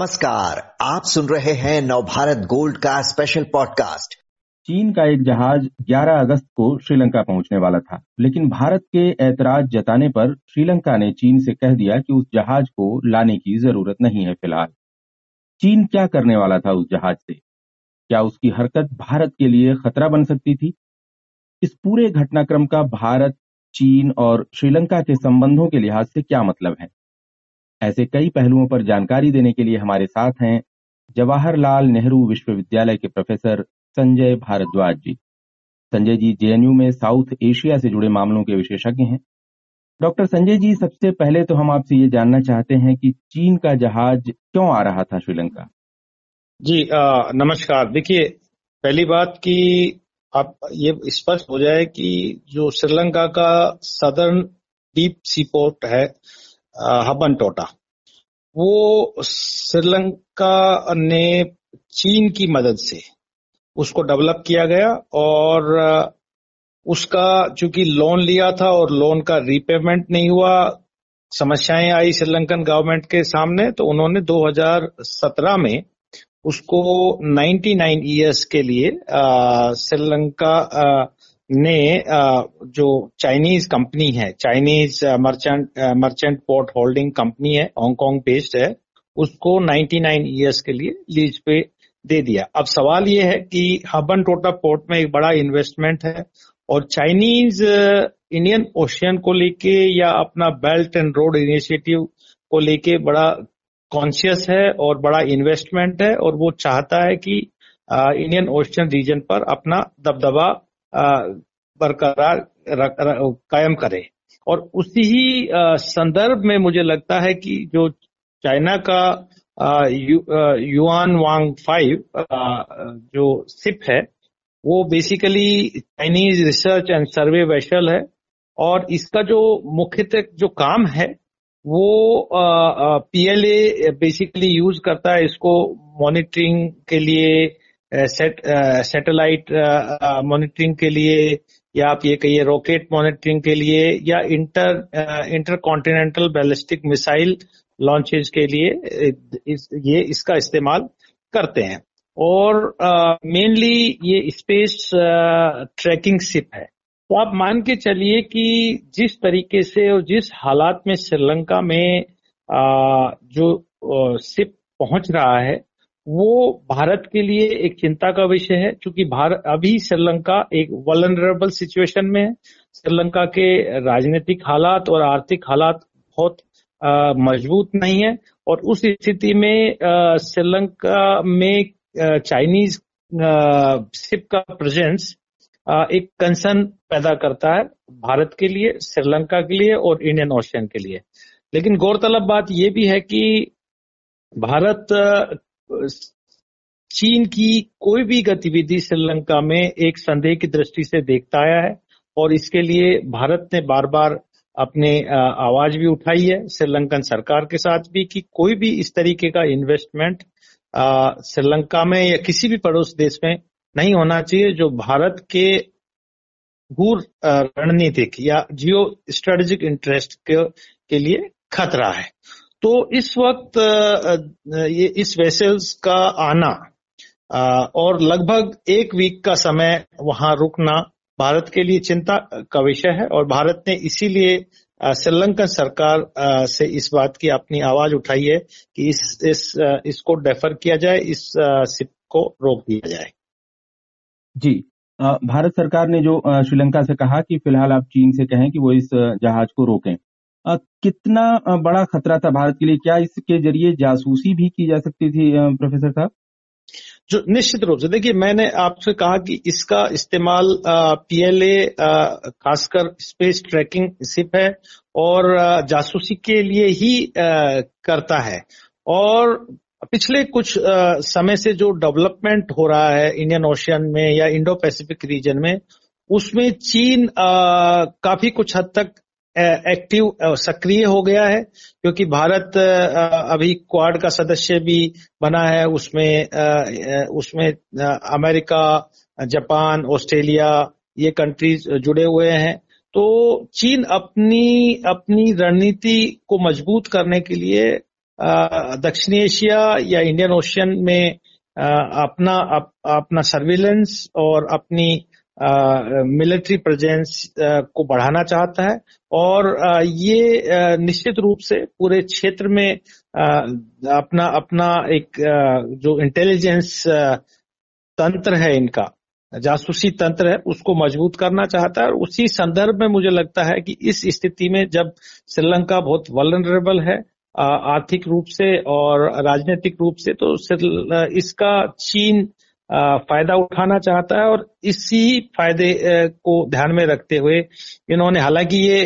नमस्कार, आप सुन रहे हैं नवभारत गोल्ड का स्पेशल पॉडकास्ट चीन का एक जहाज़ 11 अगस्त को श्रीलंका पहुँचने वाला था, लेकिन भारत के ऐतराज जताने पर श्रीलंका ने चीन से कह दिया कि उस जहाज़ को लाने की ज़रूरत नहीं है फ़िलहाल। चीन क्या करने वाला था उस जहाज़ से? क्या उसकी हरकत भारत के लिए खतरा बन सकती थी? इस पूरे घटनाक्रम का भारत, चीन और श्रीलंका के संबंधों के लिहाज से क्या मतलब है? ऐसे कई पहलुओं पर जानकारी देने के लिए हमारे साथ हैं जवाहरलाल नेहरू विश्वविद्यालय के प्रोफेसर संजय भारद्वाज जी। संजय जी जेएनयू में साउथ एशिया से जुड़े मामलों के विशेषज्ञ हैं। डॉक्टर संजय जी सबसे पहले तो हम आपसे ये जानना चाहते हैं कि चीन का जहाज़ क्यों आ रहा था श्रीलंका? जी आ, नमस्कार। देखिए पहली बात कि आप ये स्पष्ट हो जाए कि जो श्रीलंका का सदर्न डीप सी पोर्ट है हबन टोटा वो श्रीलंका ने चीन की मदद से उसको डेवलप किया गया और उसका चूँकि लोन लिया था और लोन का रीपेमेंट नहीं हुआ, समस्याएँ आई श्रीलंकन गवर्नमेंट के सामने तो उन्होंने 2017 में उसको 99 इयर्स के लिए श्रीलंका ने जो चाइनीज़ कंपनी है Chinese merchant merchant port holding company है हांगकांग बेस्ड है, उसको 99 इयर्स के लिए लीज पे दे दिया। अब सवाल ये है कि हबन टोटा पोर्ट में एक बड़ा इन्वेस्टमेंट है और चाइनीज़ इंडियन ओशियन को लेके या अपना बेल्ट एंड रोड इनिशिएटिव को लेके बड़ा कॉन्शियस है और बड़ा इन्वेस्टमेंट है और वो चाहता है कि इंडियन ओशियन रीजन पर अपना दबदबा बरकरार कायम करे। और उसी ही संदर्भ में मुझे लगता है कि जो चाइना का युआन वांग फाइव जो सिप है, वो basically Chinese research and survey vessel है। और इसका जो मुख्यतः जो काम है, वो पीएलए बेसिकली यूज़ करता है इसको मॉनिटरिंग के लिए सेट सैटेलाइट मॉनिटरिंग के लिए या आप ये कहिए रॉकेट मॉनिटरिंग के लिए या inter inter continental ballistic missile launches के लिए इस, ये इसका इस्तेमाल करते हैं। और मेनली ये स्पेस ट्रैकिंग सिप है। तो आप मान के चलिए कि जिस तरीके से और जिस हालात में श्रीलंका में आ, जो सिप पहुँच रहा है वो भारत के लिए एक चिंता का विषय है, क्योंकि भारत अभी श्रीलंका एक वलनरेबल सिचुएशन में है। श्रीलंका के राजनीतिक हालात और आर्थिक हालात बहुत मज़बूत नहीं है। और उस स्थिति में श्रीलंका में चाइनीज़ शिप का प्रेजेंस एक कंसर्न पैदा करता है भारत के लिए, श्रीलंका के लिए और इंडियन ओशियन के लिए। लेकिन गौरतलब बात यह भी है कि भारत चीन की कोई भी गतिविधि श्रीलंका में एक संदेह की दृष्टि से देखता आया है और इसके लिए भारत ने बार बार अपने आवाज़ भी उठाई है। श्रीलंकन सरकार के साथ भी कि कोई भी इस तरीके का इन्वेस्टमेंट श्रीलंका में या किसी भी पड़ोस देश में नहीं होना चाहिए जो भारत के भूर रणनीतिक या जियो स्ट्रेटेजिक इंटरेस्ट के, के लिए खतरा है। तो इस वक्त ये इस वेसल्स का आना और लगभग एक वीक का समय वहाँ रुकना भारत के लिए चिंता का विषय है। और भारत ने इसीलिए श्रीलंकन सरकार से इस बात की अपनी आवाज़ उठाई है कि इस इस इसको डेफर किया जाए, इस सिप को रोक दिया जाए। जी भारत सरकार ने जो श्रीलंका से कहा कि फ़िलहाल आप चीन से कहें कि वो इस जहाज़ को रोकें। कितना बड़ा खतरा था भारत के लिए? क्या इसके ज़रिए जासूसी भी की जा सकती थी प्रोफेसर साहब? जो, निश्चित रूप से। देखिए, मैंने आपसे कहा कि इसका इस्तेमाल पीएलए खासकर स्पेस ट्रैकिंग सिप है और जासूसी के लिए ही करता है। और पिछले कुछ समय से जो डेवलपमेंट हो रहा है इंडियन ओशियन में या इंडो पैसिफिक रीजन में, उसमें चीन काफ़ी कुछ हद तक एक्टिव सक्रिय हो गया है क्योंकि भारत अभी क्वाड का सदस्य भी बना है उसमें उसमें अमेरिका जापान ऑस्ट्रेलिया ये कंट्रीज़ जुड़े हुए हैं। तो चीन अपनी अपनी रणनीति को मज़बूत करने के लिए दक्षिणी एशिया या इंडियन ओशियन में अपना अप, अपना सर्विलेंस और अपनी मिलिट्री प्रेजेंस को बढ़ाना चाहता है और ये निश्चित रूप से पूरे क्षेत्र में अपना अपना एक जो इंटेलिजेंस तंत्र है इनका, जासूसी तंत्र है, उसको मज़बूत करना चाहता है और उसी संदर्भ में मुझे लगता है कि इस स्थिति में जब श्रीलंका बहुत वलनरेबल है आर्थिक रूप से और राजनीतिक रूप से तो इसका चीन फ़ायदा उठाना चाहता है और इसी फ़ायदे को ध्यान में रखते हुए इन्होंने, हालाँकि ये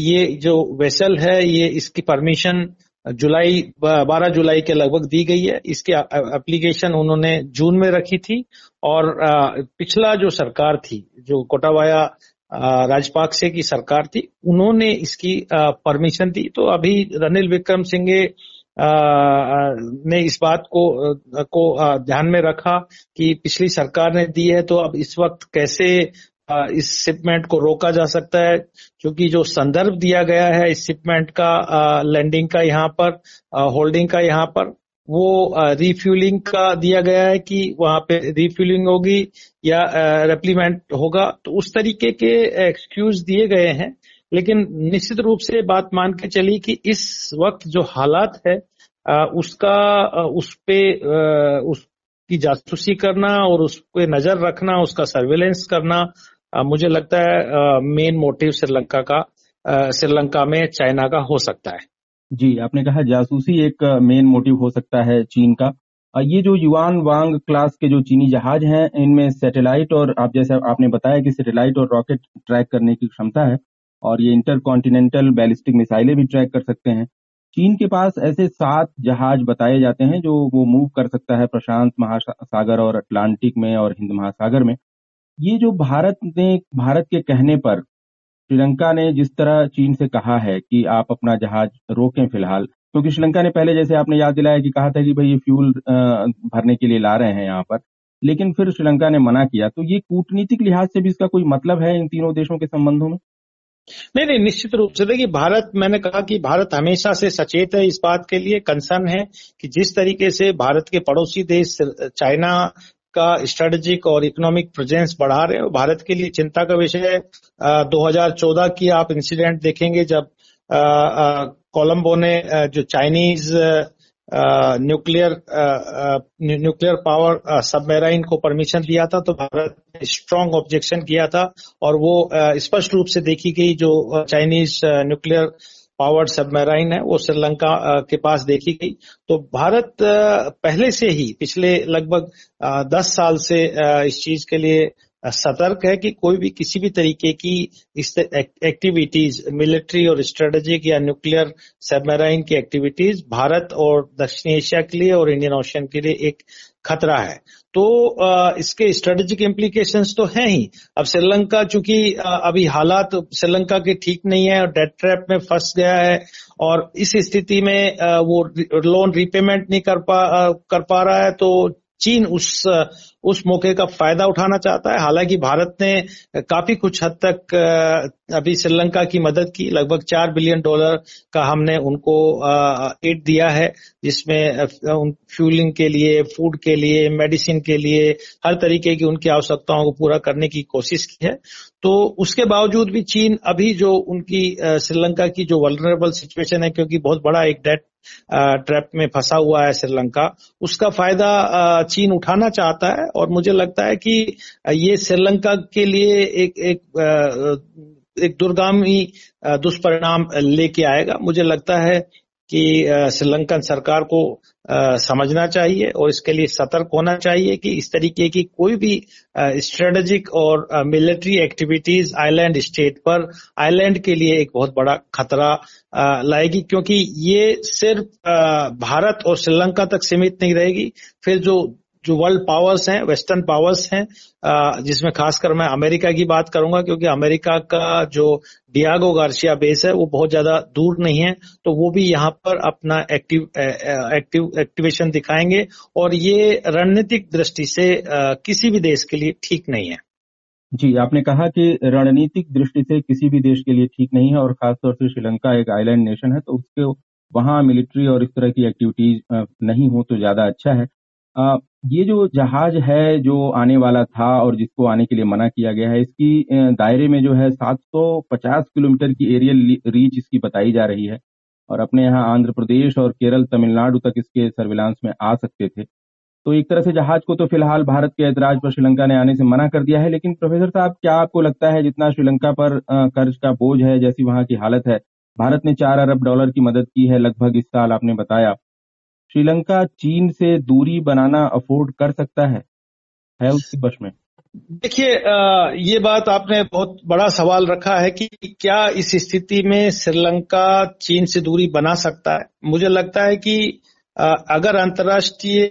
ये जो वेसल है, ये इसकी परमिशन जुलाई 12 जुलाई के लगभग दी गई है। इसकी एप्लीकेशन उन्होंने जून में रखी थी और पिछला जो सरकार थी, जो कोटावाया राजपाक्से की सरकार थी, उन्होंने इसकी परमिशन दी। तो अभी रनिल विक्रम सिंघे ने इस बात को को ध्यान में रखा कि पिछली सरकार ने दी है तो अब इस वक्त कैसे इस शिपमेंट को रोका जा सकता है? क्योंकि जो संदर्भ दिया गया है इस शिपमेंट का लैंडिंग का यहाँ पर होल्डिंग का यहाँ पर, वो रिफ्यूलिंग का दिया गया है कि वहाँ पे रिफ्यूलिंग होगी या रेप्लीमेंट होगा। तो उस तरीके के एक्सक्यूज दिए गए हैं। लेकिन निश्चित रूप से बात मान के चली कि इस वक्त जो हालात है उसका उस पे उसकी जासूसी करना और उस पे नज़र रखना, उसका सर्वेलेंस करना मुझे लगता है मेन मोटिव श्रीलंका का श्रीलंका में चाइना का हो सकता है। जी, आपने कहा जासूसी एक मेन मोटिव हो सकता है चीन का। ये जो युवान वांग क्लास के जो चीनी जहाज़ हैं, इनमें सैटेलाइट और आप जैसे आपने बताया कि सैटेलाइट और रॉकेट ट्रैक करने की क्षमता है। और ये इंटर कॉन्टिनेंटल बैलिस्टिक मिसाइलें भी ट्रैक कर सकते हैं। चीन के पास ऐसे सात जहाज़ बताए जाते हैं जो वो मूव कर सकता है प्रशांत महासागर और अटलांटिक में और हिंद महासागर में। ये जो भारत ने, भारत के कहने पर श्रीलंका ने जिस तरह चीन से कहा है कि आप अपना जहाज़ रोकें फ़िलहाल, क्योंकि तो श्रीलंका ने पहले जैसे आपने याद दिलाया कि कहा था कि भाई ये फ्यूल भरने के लिए ला रहे हैं यहाँ पर, लेकिन फिर श्रीलंका ने मना किया। तो ये कूटनीतिक लिहाज से भी इसका कोई मतलब है इन तीनों देशों के संबंधों में? नहीं नहीं, निश्चित रूप से। देखिए, भारत, मैंने कहा कि भारत हमेशा से सचेत है इस बात के लिए, कंसर्न है कि जिस तरीके से भारत के पड़ोसी देश, चाइना का स्ट्रेटेजिक और इकोनॉमिक प्रेजेंस बढ़ा रहे हैं, भारत के लिए चिंता का विषय है। 2014 की आप इंसिडेंट देखेंगे जब कोलंबो ने जो Chinese nuclear nuclear power submarine को परमिशन दिया था तो भारत ने स्ट्रांग ऑब्जेक्शन किया था और वो स्पष्ट रूप से देखी गई जो चाइनीज़ न्यूक्लियर पावर सबमेराइन है, वो श्रीलंका के पास देखी गई। तो भारत पहले से ही पिछले लगभग दस साल से इस चीज़ के लिए सतर्क है कि कोई भी किसी भी तरीके की इस एक्टिविटीज़ मिलिट्री और स्ट्रेटेजिक या न्यूक्लियर सबमराइन की एक्टिविटीज़ भारत और दक्षिण एशिया के लिए और इंडियन ओशन के लिए एक खतरा है। तो इसके स्ट्रेटेजिक इम्प्लीकेशंस तो हैं ही। अब श्रीलंका चूँकि अभी हालात श्रीलंका के ठीक नहीं है और डेट ट्रैप में फंस गया है और इस स्थिति में वो लोन रिपेमेंट नहीं कर पा कर पा रहा है तो चीन उस उस मौके का फ़ायदा उठाना चाहता है। हालाँकि भारत ने काफ़ी कुछ हद तक अभी श्रीलंका की मदद की। लगभग चार बिलियन डॉलर का हमने उनको एड दिया है, जिसमें फ्यूलिंग के लिए फ़ूड के लिए मेडिसिन के लिए, हर तरीके की उनकी आवश्यकताओं को पूरा करने की कोशिश की है। तो उसके बावजूद भी चीन अभी जो उनकी श्रीलंका की जो वलनरेबल सिचुएशन है, क्योंकि बहुत बड़ा एक डेट ट्रैप में फंसा हुआ है श्रीलंका। उसका फ़ायदा चीन उठाना चाहता है और मुझे लगता है कि ये श्रीलंका के लिए एक एक एक दुर्गामी दुष्परिणाम लेके आएगा। मुझे लगता है कि श्रीलंकन सरकार को समझना चाहिए और इसके लिए सतर्क होना चाहिए कि इस तरीके की कोई भी स्ट्रेटेजिक और मिलिट्री एक्टिविटीज़ आइलैंड स्टेट पर आइलैंड के लिए एक बहुत बड़ा खतरा लाएगी। क्योंकि ये सिर्फ़ भारत और श्रीलंका तक सीमित नहीं रहेगी। फिर जो जो वर्ल्ड पावर्स हैं वेस्टर्न पावर्स हैं जिसमें खासकर मैं अमेरिका की बात करूँगा, क्योंकि अमेरिका का जो डियागो गार्सिया बेस है, वो बहुत ज़्यादा दूर नहीं है तो वो भी यहाँ पर अपना एक्टिव एक्टिव एक्टिवेशन दिखाएँगे, और ये रणनीतिक दृष्टि से किसी भी देश के लिए ठीक नहीं है। जी, आपने कहा कि रणनीतिक दृष्टि से किसी भी देश के लिए ठीक नहीं है, और खासतौर से श्रीलंका एक आइलैंड नेशन है तो उसके, वहाँ मिलिट्री और इस तरह की एक्टिविटीज़ नहीं हो तो ज़्यादा अच्छा है। ये जो जहाज़ है, जो आने वाला था और जिसको आने के लिए मना किया गया है, इसकी दायरे में जो है 750 किलोमीटर की एरियल रीच इसकी बताई जा रही है। और अपने यहाँ आंध्र प्रदेश और केरल, तमिलनाडु तक इसके सर्विलांस में आ सकते थे। तो एक तरह से जहाज़ को तो फ़िलहाल भारत के ऐतराज पर श्रीलंका ने आने से मना कर दिया है, लेकिन प्रोफेसर साहब, क्या आपको लगता है जितना श्रीलंका पर कर्ज का बोझ है, जैसी वहाँ की हालत है? भारत ने चार अरब डॉलर की मदद की है, लगभग इस साल आपने बताया। श्रीलंका चीन से दूरी बनाना अफोर्ड कर सकता है। है उसकी बश में। देखिए ये बात आपने बहुत बड़ा सवाल रखा है कि क्या इस स्थिति में श्रीलंका चीन से दूरी बना सकता है? मुझे लगता है कि अगर अंतर्राष्ट्रीय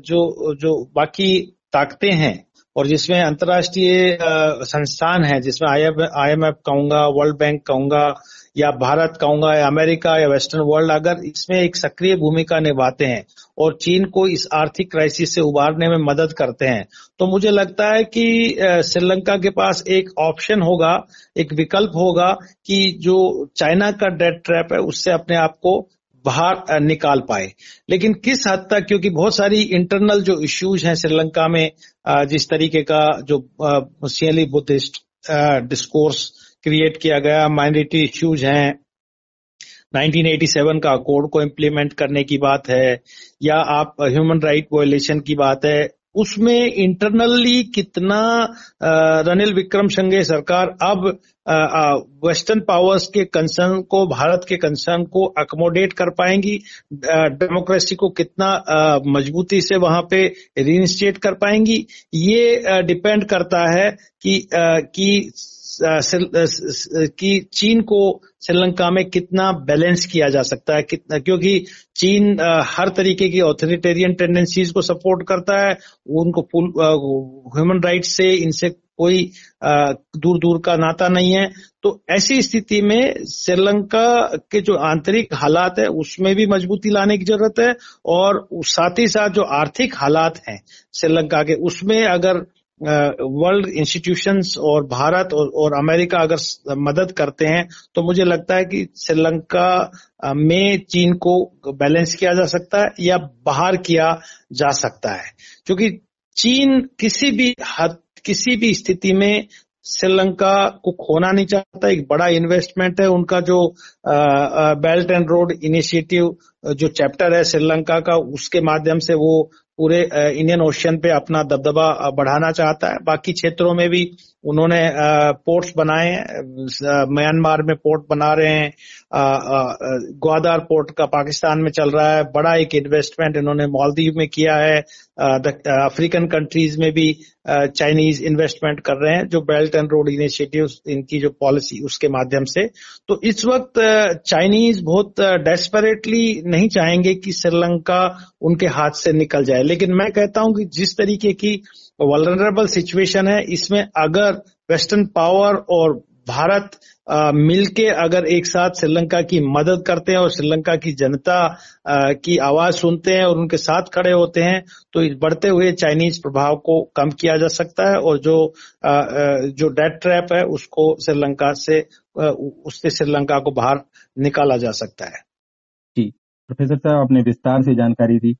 जो जो बाकी ताकतें हैं और जिसमें अंतर्राष्ट्रीय संस्थान है, जिसमें आई एम एफ़ कहूँगा वर्ल्ड बैंक कहूँगा या भारत कहूँगा या अमेरिका, या वेस्टर्न वर्ल्ड अगर इसमें एक सक्रिय भूमिका निभाते हैं और चीन को इस आर्थिक क्राइसिस से उबारने में मदद करते हैं तो मुझे लगता है कि श्रीलंका के पास एक ऑप्शन होगा, एक विकल्प होगा कि जो चाइना का डेट ट्रैप है, उससे अपने आप को बाहर निकाल पाए। लेकिन किस हद तक, क्योंकि बहुत सारी इंटरनल जो इश्यूज़ हैं श्रीलंका में जिस तरीके का जो सियली बुद्धिस्ट डिस्कोर्स क्रिएट किया गया। माइनॉरिटी इश्यूज़ हैं। 1987 का अकॉर्ड को इम्प्लीमेंट करने की बात है, या आप ह्यूमन राइट वायलेशन की बात है। उसमें इंटरनली कितना रनिल विक्रम संघे सरकार अब वेस्टर्न पावर्स के कंसर्न को, भारत के कंसर्न को अकोमोडेट कर पाएँगी। डेमोक्रेसी को कितना मजबूती से वहाँ पे रीइंस्टेट कर पाएँगी। ये डिपेंड करता है कि कि कि चीन को श्रीलंका में कितना बैलेंस किया जा सकता है? कितना क्योंकि चीन हर तरीके की ऑथोरिटेरियन टेंडेंसीज को सपोर्ट करता है। उनको ह्यूमन राइट्स से इनसे कोई दूर दूर का नाता नहीं है। तो ऐसी स्थिति में श्रीलंका के जो आंतरिक हालात है, उसमें भी मजबूती लाने की ज़रूरत है। और साथ ही साथ जो आर्थिक हालात हैं श्रीलंका के, उसमें अगर वर्ल्ड इंस्टीट्यूशंस और भारत और, और अमेरिका अगर मदद करते हैं तो मुझे लगता है कि श्रीलंका में चीन को बैलेंस किया जा सकता है या बाहर किया जा सकता है। क्योंकि चीन किसी भी हद किसी भी स्थिति में श्रीलंका को खोना नहीं चाहता एक बड़ा इन्वेस्टमेंट है। उनका जो बेल्ट एंड रोड इनिशिएटिव जो चैप्टर है श्रीलंका का उसके माध्यम से वो पूरे इंडियन ओशियन पे अपना दबदबा बढ़ाना चाहता है। बाकी क्षेत्रों में भी उन्होंने पोर्ट्स बनाए हैं। म्यांमार में पोर्ट बना रहे हैं। ग्वादार पोर्ट का पाकिस्तान में चल रहा है। बड़ा एक इन्वेस्टमेंट इन्होंने मालदीव में किया है। अफ्रीकन कंट्रीज़ में भी चाइनीज़ इन्वेस्टमेंट कर रहे हैं, जो बेल्ट एंड रोड इनिशिएटिव इनकी जो पॉलिसी उसके माध्यम से। तो इस वक्त चाइनीज़ बहुत डेस्परेटली नहीं चाहेंगे कि श्रीलंका उनके हाथ से निकल जाए। लेकिन मैं कहता हूँ कि जिस तरीके की वलनरेबल सिचुएशन है इसमें अगर वेस्टर्न पावर और भारत मिलके अगर एक साथ श्रीलंका की मदद करते हैं और श्रीलंका की जनता आ, की आवाज़ सुनते हैं और उनके साथ खड़े होते हैं तो इस बढ़ते हुए चाइनीज़ प्रभाव को कम किया जा सकता है और जो आ, जो डेट ट्रैप है उसको श्रीलंका से उससे श्रीलंका को बाहर निकाला जा सकता है। जी। प्रोफेसर साहब आपने विस्तार से जानकारी दी।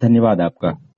धन्यवाद आपका।